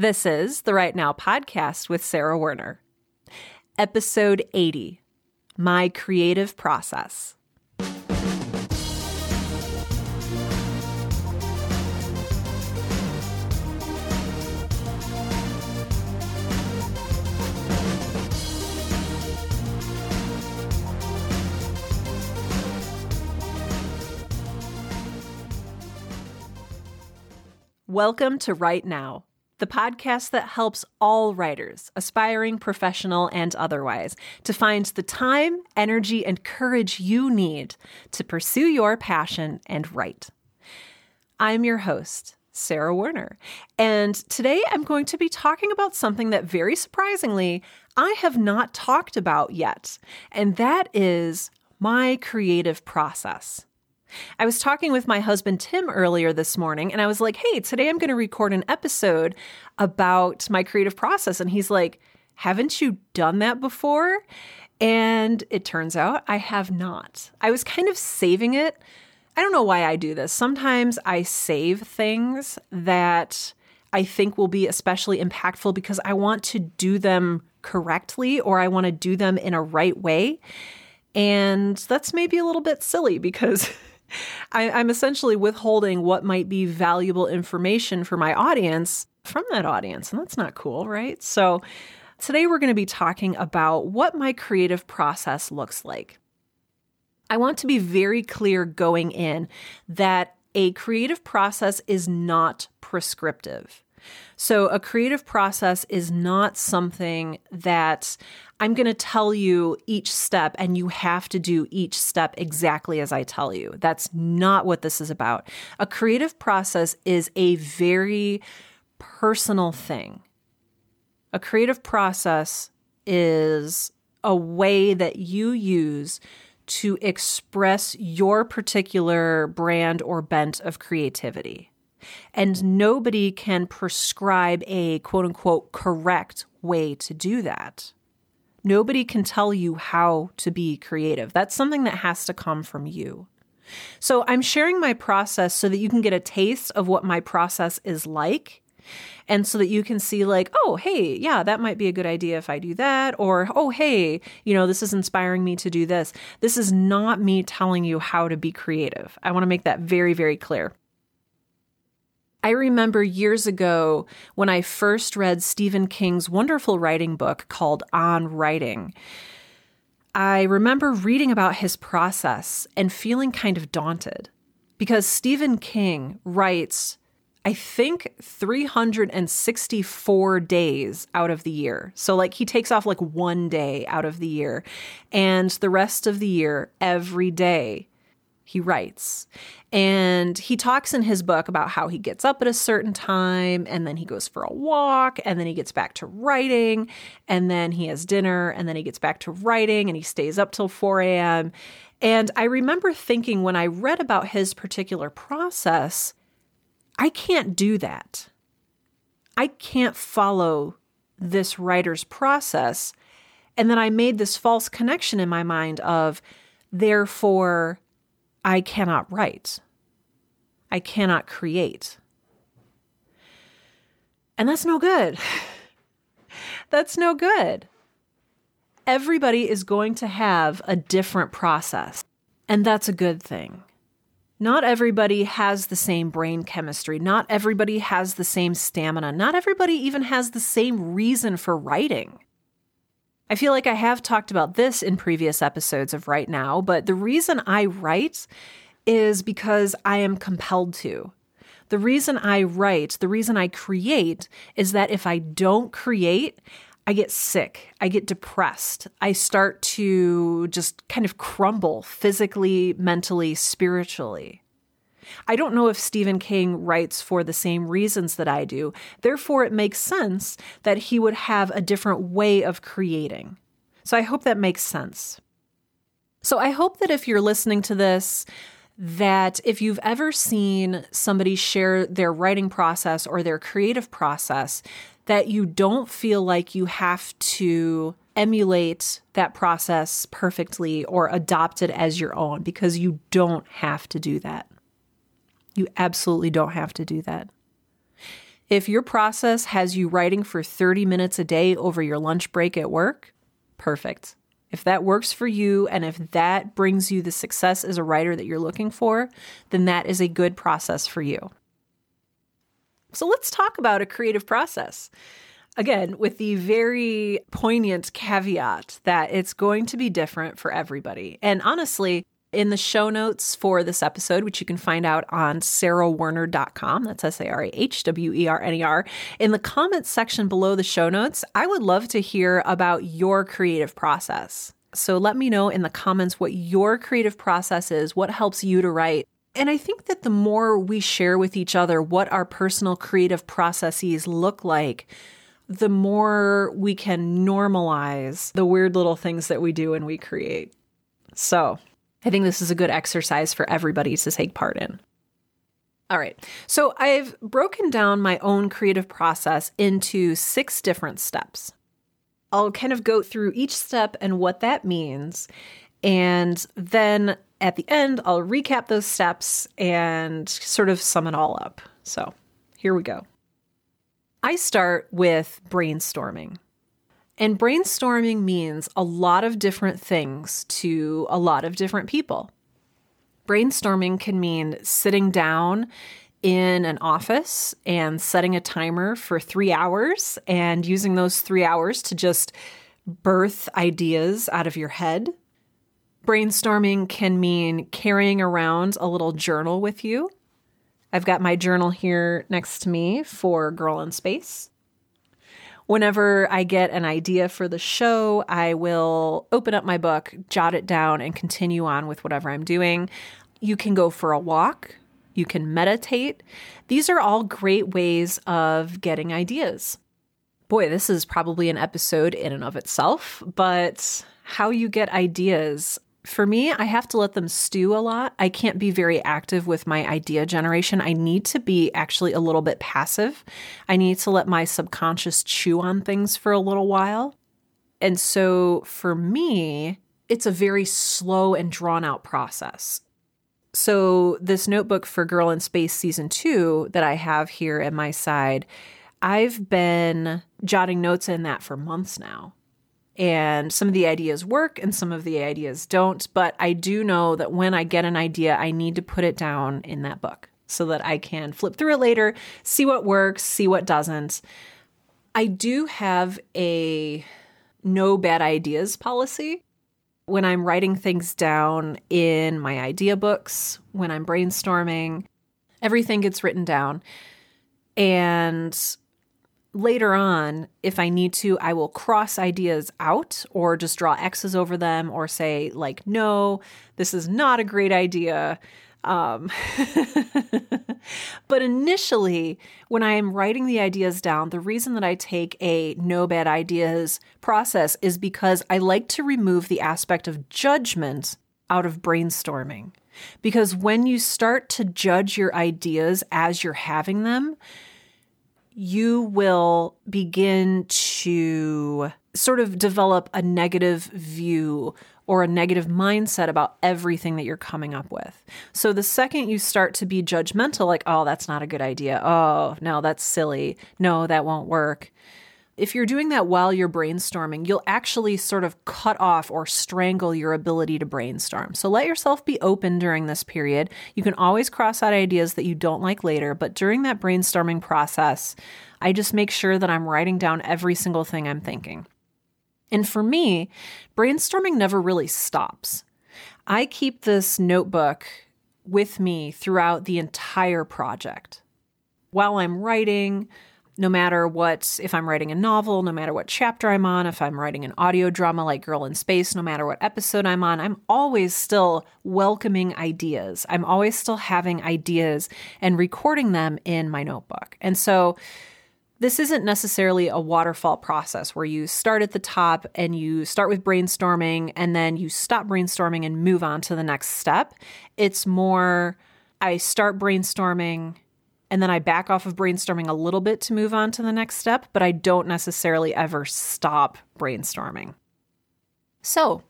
This is the Write Now podcast with Sarah Werner. Episode 80 My Creative Process. Welcome to Write Now, the podcast that helps all writers, aspiring, professional, and otherwise, to find the time, energy, and courage you need to pursue your passion and write. I'm your host, Sarah Werner, and today I'm going to be talking about something that very surprisingly I have not talked about yet, and that is my creative process. I was talking with my husband Tim earlier this morning, and I was like, hey, today I'm going to record an episode about my creative process. And he's like, haven't you done that before? And it turns out I have not. I was kind of saving it. I don't know why I do this. Sometimes I save things that I think will be especially impactful because I want to do them correctly or I want to do them in a right way. And that's maybe a little bit silly because I, am essentially withholding what might be valuable information for my audience from that audience. And that's not cool, right? So today we're going to be talking about what my creative process looks like. I want to be very clear going in that a creative process is not prescriptive. So, a creative process is not something that I'm going to tell you each step and you have to do each step exactly as I tell you. That's not what this is about. A creative process is a very personal thing. A creative process is a way that you use to express your particular brand or bent of creativity. And nobody can prescribe a quote unquote correct way to do that. Nobody can tell you how to be creative. That's something that has to come from you. So I'm sharing my process so that you can get a taste of what my process is like. And so that you can see, like, oh, hey, yeah, that might be a good idea if I do that. Or, oh, hey, you know, this is inspiring me to do this. This is not me telling you how to be creative. I want to make that very, very clear. I remember years ago when I first read Stephen King's wonderful writing book called On Writing. I remember reading about his process and feeling kind of daunted because Stephen King writes, I think, 364 days out of the year. So, like, he takes off like one day out of the year, and the rest of the year, every day, he writes. And he talks in his book about how he gets up at a certain time and then he goes for a walk and then he gets back to writing and then he has dinner and then he gets back to writing and he stays up till 4 a.m. And I remember thinking when I read about his particular process, I can't do that. I can't follow this writer's process. And then I made this false connection in my mind of, therefore, I cannot write. I cannot create. And that's no good. that's no good. Everybody is going to have a different process, and that's a good thing. Not everybody has the same brain chemistry. Not everybody has the same stamina. Not everybody even has the same reason for writing. I feel like I have talked about this in previous episodes of Write Now, but the reason I write is because I am compelled to. The reason I write, the reason I create, is that if I don't create, I get sick. I get depressed. I start to just kind of crumble physically, mentally, spiritually. I don't know if Stephen King writes for the same reasons that I do. Therefore, it makes sense that he would have a different way of creating. So I hope that makes sense. So I hope that if you're listening to this, that if you've ever seen somebody share their writing process or their creative process, that you don't feel like you have to emulate that process perfectly or adopt it as your own because you don't have to do that. You absolutely don't have to do that. If your process has you writing for 30 minutes a day over your lunch break at work, perfect. If that works for you and if that brings you the success as a writer that you're looking for, then that is a good process for you. So let's talk about a creative process. Again, with the very poignant caveat that it's going to be different for everybody. And honestly, in the show notes for this episode, which you can find out on sarahwerner.com, that's S A R A H W E R N E R, in the comments section below the show notes, I would love to hear about your creative process. So let me know in the comments what your creative process is, what helps you to write. And I think that the more we share with each other what our personal creative processes look like, the more we can normalize the weird little things that we do and we create. So, I think this is a good exercise for everybody to take part in. All right, so I've broken down my own creative process into six different steps. I'll kind of go through each step and what that means. And then at the end, I'll recap those steps and sort of sum it all up. So here we go. I start with brainstorming. And brainstorming means a lot of different things to a lot of different people. Brainstorming can mean sitting down in an office and setting a timer for three hours and using those three hours to just birth ideas out of your head. Brainstorming can mean carrying around a little journal with you. I've got my journal here next to me for Girl in Space. Whenever I get an idea for the show, I will open up my book, jot it down, and continue on with whatever I'm doing. You can go for a walk, you can meditate. These are all great ways of getting ideas. Boy, this is probably an episode in and of itself, but how you get ideas for me, I have to let them stew a lot. I can't be very active with my idea generation. I need to be actually a little bit passive. I need to let my subconscious chew on things for a little while. And so for me, it's a very slow and drawn out process. So, this notebook for Girl in Space season two that I have here at my side, I've been jotting notes in that for months now. And some of the ideas work and some of the ideas don't. But I do know that when I get an idea, I need to put it down in that book so that I can flip through it later, see what works, see what doesn't. I do have a no bad ideas policy. When I'm writing things down in my idea books, when I'm brainstorming, everything gets written down. And later on, if I need to, I will cross ideas out or just draw X's over them or say, like, no, this is not a great idea. Um, but initially, when I am writing the ideas down, the reason that I take a no bad ideas process is because I like to remove the aspect of judgment out of brainstorming. Because when you start to judge your ideas as you're having them, you will begin to sort of develop a negative view or a negative mindset about everything that you're coming up with. So the second you start to be judgmental, like, oh, that's not a good idea. Oh, no, that's silly. No, that won't work if you're doing that while you're brainstorming, you'll actually sort of cut off or strangle your ability to brainstorm. So let yourself be open during this period. You can always cross out ideas that you don't like later, but during that brainstorming process, I just make sure that I'm writing down every single thing I'm thinking. And for me, brainstorming never really stops. I keep this notebook with me throughout the entire project. While I'm writing, no matter what, if I'm writing a novel, no matter what chapter I'm on, if I'm writing an audio drama like Girl in Space, no matter what episode I'm on, I'm always still welcoming ideas. I'm always still having ideas and recording them in my notebook. And so, this isn't necessarily a waterfall process where you start at the top and you start with brainstorming and then you stop brainstorming and move on to the next step. It's more, I start brainstorming and then I back off of brainstorming a little bit to move on to the next step, but I don't necessarily ever stop brainstorming. So,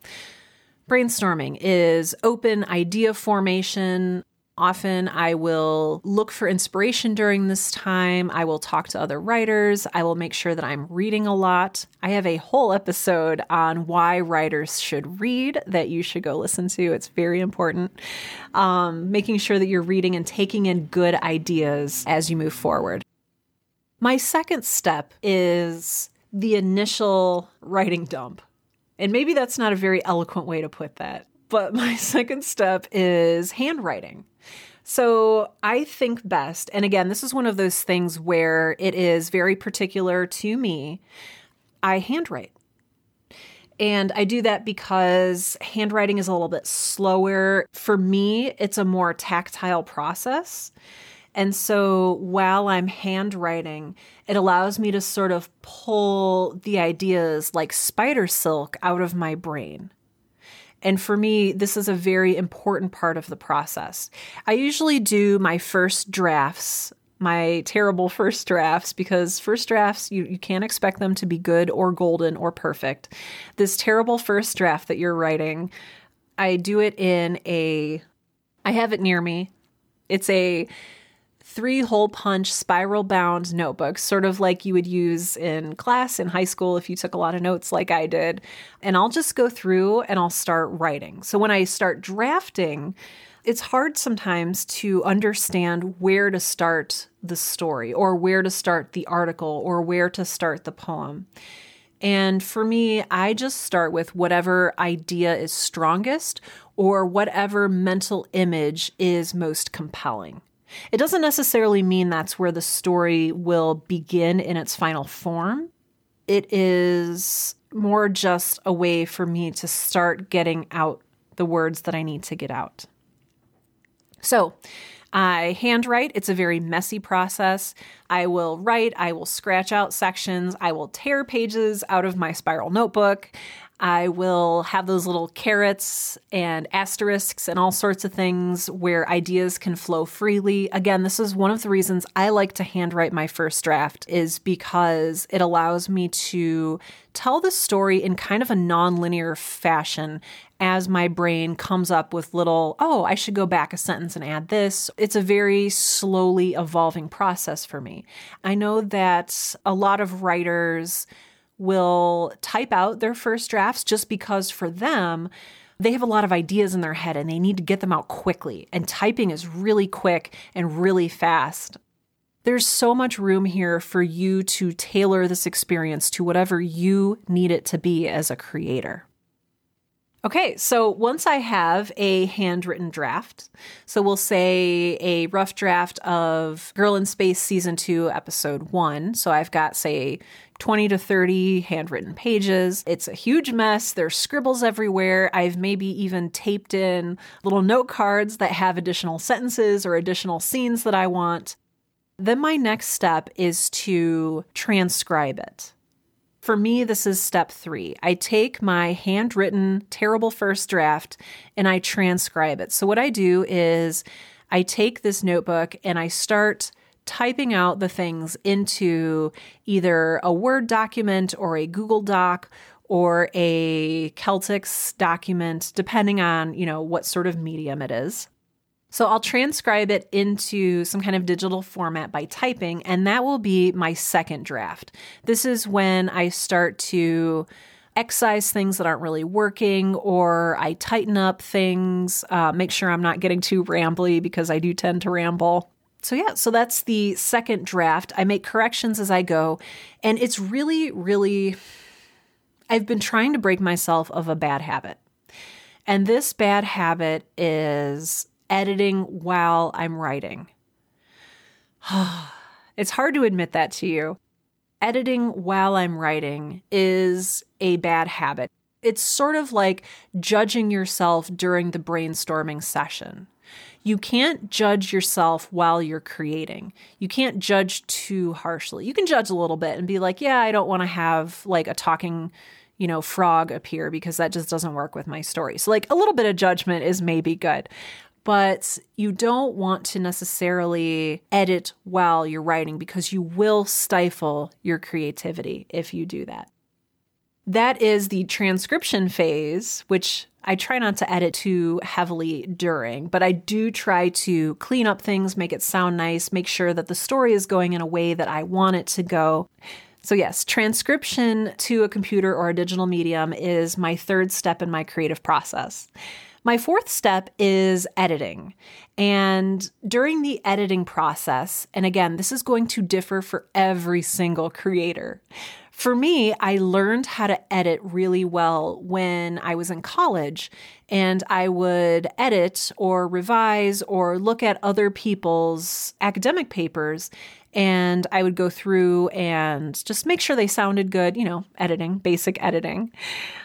brainstorming is open idea formation Often I will look for inspiration during this time. I will talk to other writers. I will make sure that I'm reading a lot. I have a whole episode on why writers should read that you should go listen to. It's very important. Um, making sure that you're reading and taking in good ideas as you move forward. My second step is the initial writing dump. And maybe that's not a very eloquent way to put that. But my second step is handwriting. So I think best, and again, this is one of those things where it is very particular to me. I handwrite. And I do that because handwriting is a little bit slower. For me, it's a more tactile process. And so while I'm handwriting, it allows me to sort of pull the ideas like spider silk out of my brain. And for me, this is a very important part of the process. I usually do my first drafts, my terrible first drafts, because first drafts, you, you can't expect them to be good or golden or perfect. This terrible first draft that you're writing, I do it in a, I have it near me. It's a three hole punch spiral bound notebooks, sort of like you would use in class in high school if you took a lot of notes like I did. And I'll just go through and I'll start writing. So when I start drafting, it's hard sometimes to understand where to start the story or where to start the article or where to start the poem. And for me, I just start with whatever idea is strongest or whatever mental image is most compelling. It doesn't necessarily mean that's where the story will begin in its final form. It is more just a way for me to start getting out the words that I need to get out. So, I handwrite. It's a very messy process. I will write, I will scratch out sections, I will tear pages out of my spiral notebook. I will have those little carets and asterisks and all sorts of things where ideas can flow freely. Again, this is one of the reasons I like to handwrite my first draft is because it allows me to tell the story in kind of a nonlinear fashion as my brain comes up with little, oh, I should go back a sentence and add this. It's a very slowly evolving process for me. I know that a lot of writers will type out their first drafts just because for them, they have a lot of ideas in their head and they need to get them out quickly. And typing is really quick and really fast. There's so much room here for you to tailor this experience to whatever you need it to be as a creator. Okay, so once I have a handwritten draft, so we'll say a rough draft of Girl in Space Season 2, Episode 1. So I've got, say, 20 to 30 handwritten pages. It's a huge mess. There's scribbles everywhere. I've maybe even taped in little note cards that have additional sentences or additional scenes that I want. Then my next step is to transcribe it. For me, this is step three. I take my handwritten, terrible first draft and I transcribe it. So, what I do is I take this notebook and I start typing out the things into either a Word document or a Google Doc or a Celtx document, depending on, you know, what sort of medium it is. So I'll transcribe it into some kind of digital format by typing, and that will be my second draft. This is when I start to excise things that aren't really working, or I tighten up things, uh, make sure I'm not getting too rambly because I do tend to ramble. So, yeah, so that's the second draft. I make corrections as I go, and it's really, really, I've been trying to break myself of a bad habit. And this bad habit is editing while I'm writing. it's hard to admit that to you. Editing while I'm writing is a bad habit. It's sort of like judging yourself during the brainstorming session. You can't judge yourself while you're creating. You can't judge too harshly. You can judge a little bit and be like, yeah, I don't want to have like a talking, you know, frog appear because that just doesn't work with my story. So, like, a little bit of judgment is maybe good but you don't want to necessarily edit while you're writing because you will stifle your creativity if you do that. That is the transcription phase, which I try not to edit too heavily during, but I do try to clean up things, make it sound nice, make sure that the story is going in a way that I want it to go. So, yes, transcription to a computer or a digital medium is my third step in my creative process. My fourth step is editing. And during the editing process, and again, this is going to differ for every single creator. For me, I learned how to edit really well when I was in college, and I would edit or revise or look at other people's academic papers and I would go through and just make sure they sounded good, you know, editing, basic editing.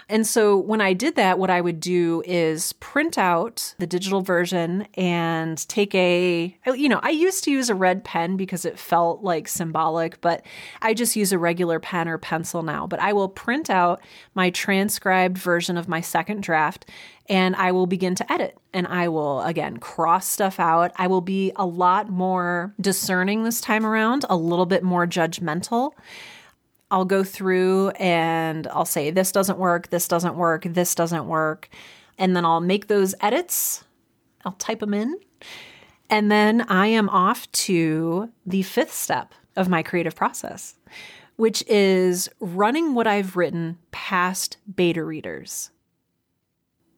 And so when I did that, what I would do is print out the digital version and take a, you know, I used to use a red pen because it felt like symbolic, but I just use a regular pen or pencil now. But I will print out my transcribed version of my second draft and I will begin to edit and I will again cross stuff out. I will be a lot more discerning this time around, a little bit more judgmental. I'll go through and I'll say, this doesn't work, this doesn't work, this doesn't work. And then I'll make those edits, I'll type them in. And then I am off to the fifth step of my creative process, which is running what I've written past beta readers.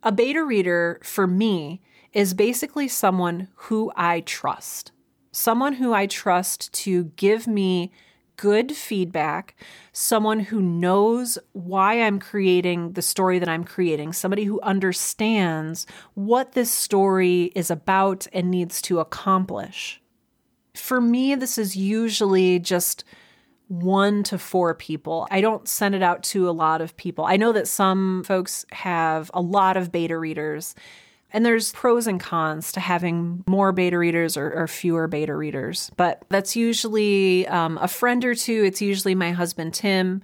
A beta reader for me is basically someone who I trust, someone who I trust to give me good feedback, someone who knows why I'm creating the story that I'm creating, somebody who understands what this story is about and needs to accomplish. For me, this is usually just one to four people. I don't send it out to a lot of people. I know that some folks have a lot of beta readers, and there's pros and cons to having more beta readers or, or fewer beta readers. But that's usually um, a friend or two. It's usually my husband, Tim.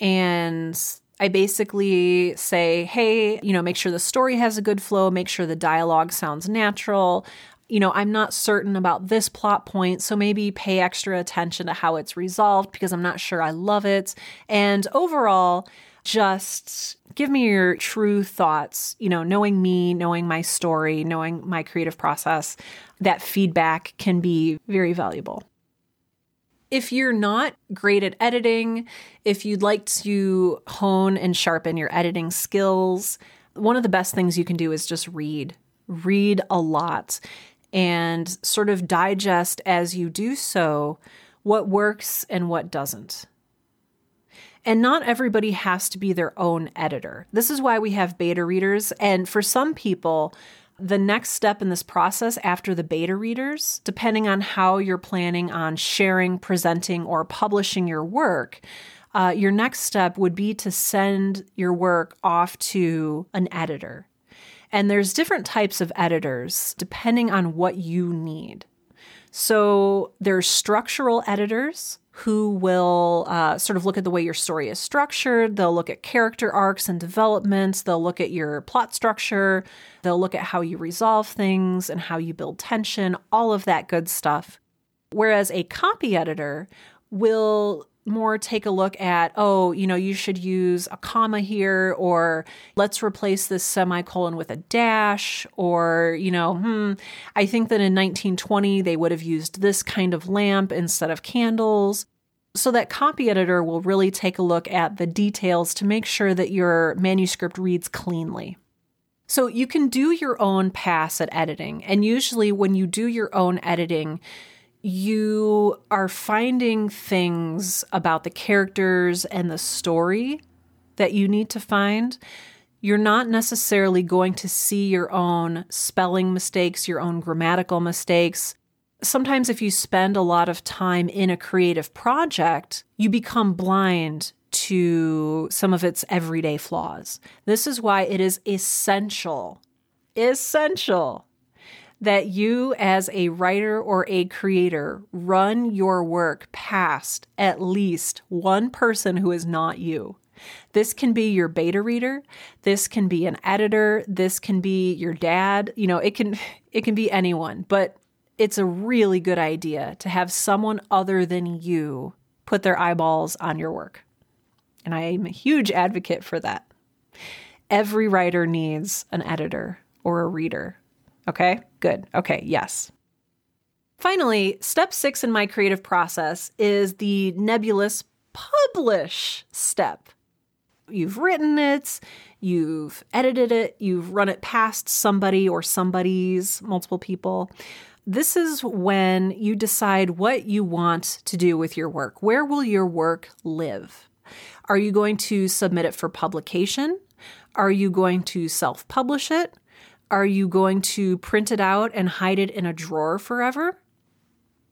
And I basically say, hey, you know, make sure the story has a good flow, make sure the dialogue sounds natural you know, I'm not certain about this plot point, so maybe pay extra attention to how it's resolved because I'm not sure I love it. And overall, just give me your true thoughts, you know, knowing me, knowing my story, knowing my creative process, that feedback can be very valuable. If you're not great at editing, if you'd like to hone and sharpen your editing skills, one of the best things you can do is just read. Read a lot and sort of digest as you do so what works and what doesn't. And not everybody has to be their own editor. This is why we have beta readers. And for some people, the next step in this process after the beta readers, depending on how you're planning on sharing, presenting, or publishing your work, uh, your next step would be to send your work off to an editor. And there's different types of editors depending on what you need. So there's structural editors who will uh, sort of look at the way your story is structured. They'll look at character arcs and developments. They'll look at your plot structure. They'll look at how you resolve things and how you build tension, all of that good stuff. Whereas a copy editor will more take a look at, oh, you know, you should use a comma here, or let's replace this semicolon with a dash, or, you know, hmm, I think that in 1920 they would have used this kind of lamp instead of candles. So that copy editor will really take a look at the details to make sure that your manuscript reads cleanly. So you can do your own pass at editing. And usually, when you do your own editing, you are finding things about the characters and the story that you need to find. You're not necessarily going to see your own spelling mistakes, your own grammatical mistakes. Sometimes, if you spend a lot of time in a creative project, you become blind to some of its everyday flaws. This is why it is essential, essential that you, as a writer or a creator, run your work past at least one person who is not you. This can be your beta reader, this can be an editor, this can be your dad, you know, it can it can be anyone, but it's a really good idea to have someone other than you put their eyeballs on your work. And I am a huge advocate for that. Every writer needs an editor or a reader. Okay, good. Okay, yes. Finally, step six in my creative process is the nebulous publish step. You've written it, you've edited it, you've run it past somebody or somebody's, multiple people. This is when you decide what you want to do with your work. Where will your work live? Are you going to submit it for publication? Are you going to self publish it? Are you going to print it out and hide it in a drawer forever?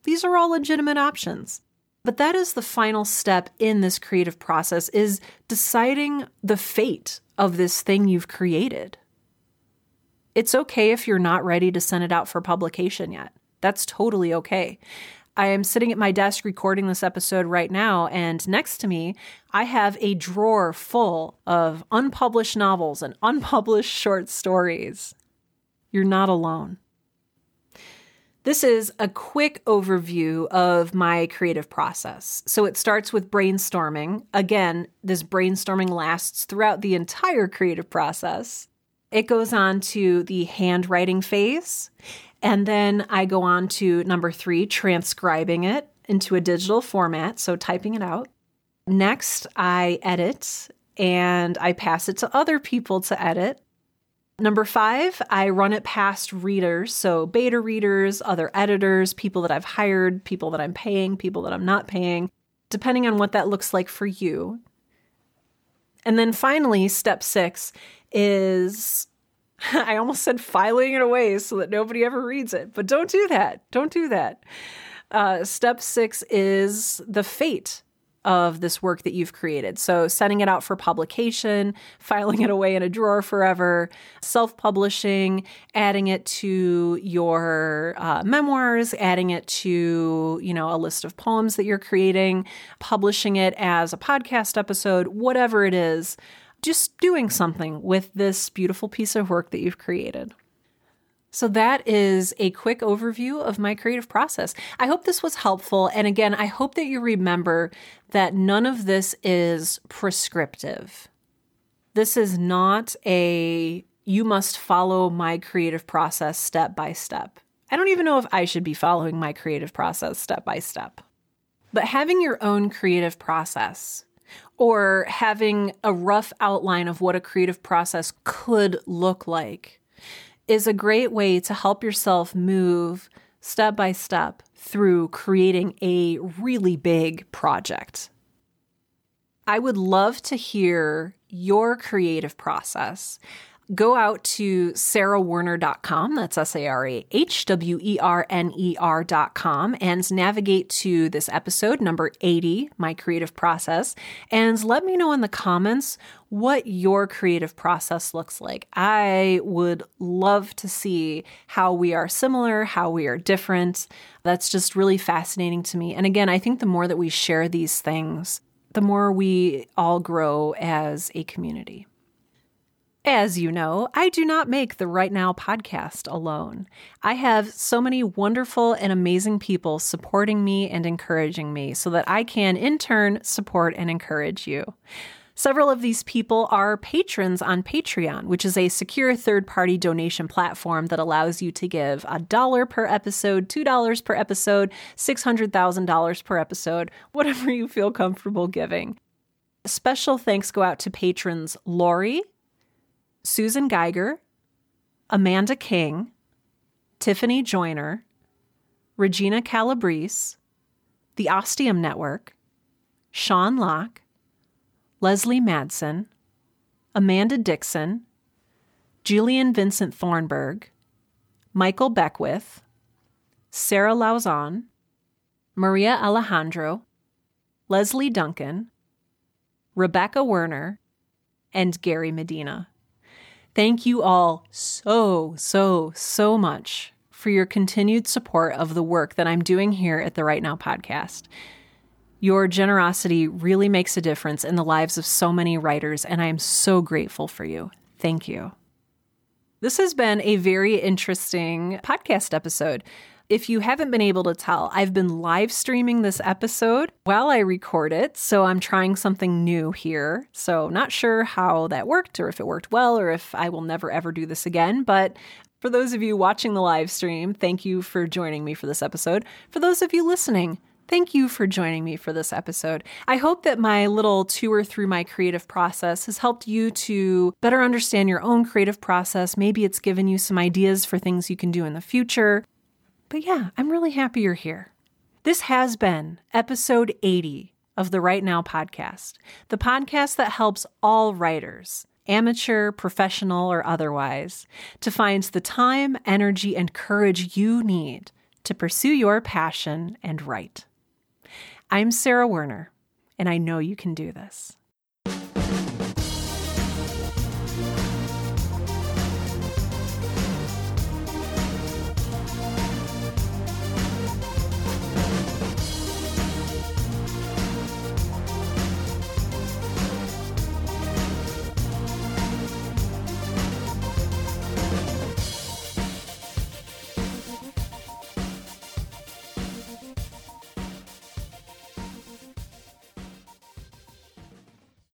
These are all legitimate options. But that is the final step in this creative process is deciding the fate of this thing you've created. It's okay if you're not ready to send it out for publication yet. That's totally okay. I am sitting at my desk recording this episode right now, and next to me, I have a drawer full of unpublished novels and unpublished short stories. You're not alone. This is a quick overview of my creative process. So it starts with brainstorming. Again, this brainstorming lasts throughout the entire creative process. It goes on to the handwriting phase. And then I go on to number three, transcribing it into a digital format. So typing it out. Next, I edit and I pass it to other people to edit. Number five, I run it past readers. So, beta readers, other editors, people that I've hired, people that I'm paying, people that I'm not paying, depending on what that looks like for you. And then finally, step six is I almost said filing it away so that nobody ever reads it, but don't do that. Don't do that. Uh, step six is the fate of this work that you've created. So, sending it out for publication, filing it away in a drawer forever, self publishing, adding it to your uh, memoirs, adding it to, you know, a list of poems that you're creating, publishing it as a podcast episode, whatever it is, just doing something with this beautiful piece of work that you've created. So, that is a quick overview of my creative process. I hope this was helpful. And again, I hope that you remember that none of this is prescriptive. This is not a you must follow my creative process step by step. I don't even know if I should be following my creative process step by step. But having your own creative process or having a rough outline of what a creative process could look like is a great way to help yourself move step by step through creating a really big project. I would love to hear your creative process go out to sarahwerner.com. That's S A R A H W E R N E R.com and navigate to this episode, number 80, My Creative Process, and let me know in the comments what your creative process looks like. I would love to see how we are similar, how we are different. That's just really fascinating to me. And again, I think the more that we share these things, the more we all grow as a community. As you know, I do not make the Write Now podcast alone. I have so many wonderful and amazing people supporting me and encouraging me so that I can, in turn, support and encourage you. Several of these people are patrons on Patreon, which is a secure third party donation platform that allows you to give a dollar per episode, $2 per episode, $600,000 per episode, whatever you feel comfortable giving. Special thanks go out to patrons Lori, Susan Geiger, Amanda King, Tiffany Joyner, Regina Calabrese, the Ostium Network, Sean Locke, Leslie Madsen, Amanda Dixon, Julian Vincent Thornburg, Michael Beckwith, Sarah Lauzon, Maria Alejandro, Leslie Duncan, Rebecca Werner, and Gary Medina. Thank you all so, so, so much for your continued support of the work that I'm doing here at the Write Now podcast. Your generosity really makes a difference in the lives of so many writers, and I am so grateful for you. Thank you. This has been a very interesting podcast episode. If you haven't been able to tell, I've been live streaming this episode while I record it, so I'm trying something new here. So, not sure how that worked or if it worked well or if I will never ever do this again, but for those of you watching the live stream, thank you for joining me for this episode. For those of you listening, Thank you for joining me for this episode. I hope that my little tour through my creative process has helped you to better understand your own creative process. Maybe it's given you some ideas for things you can do in the future. But yeah, I'm really happy you're here. This has been episode 80 of the Write Now podcast, the podcast that helps all writers, amateur, professional, or otherwise, to find the time, energy, and courage you need to pursue your passion and write. I'm Sarah Werner, and I know you can do this.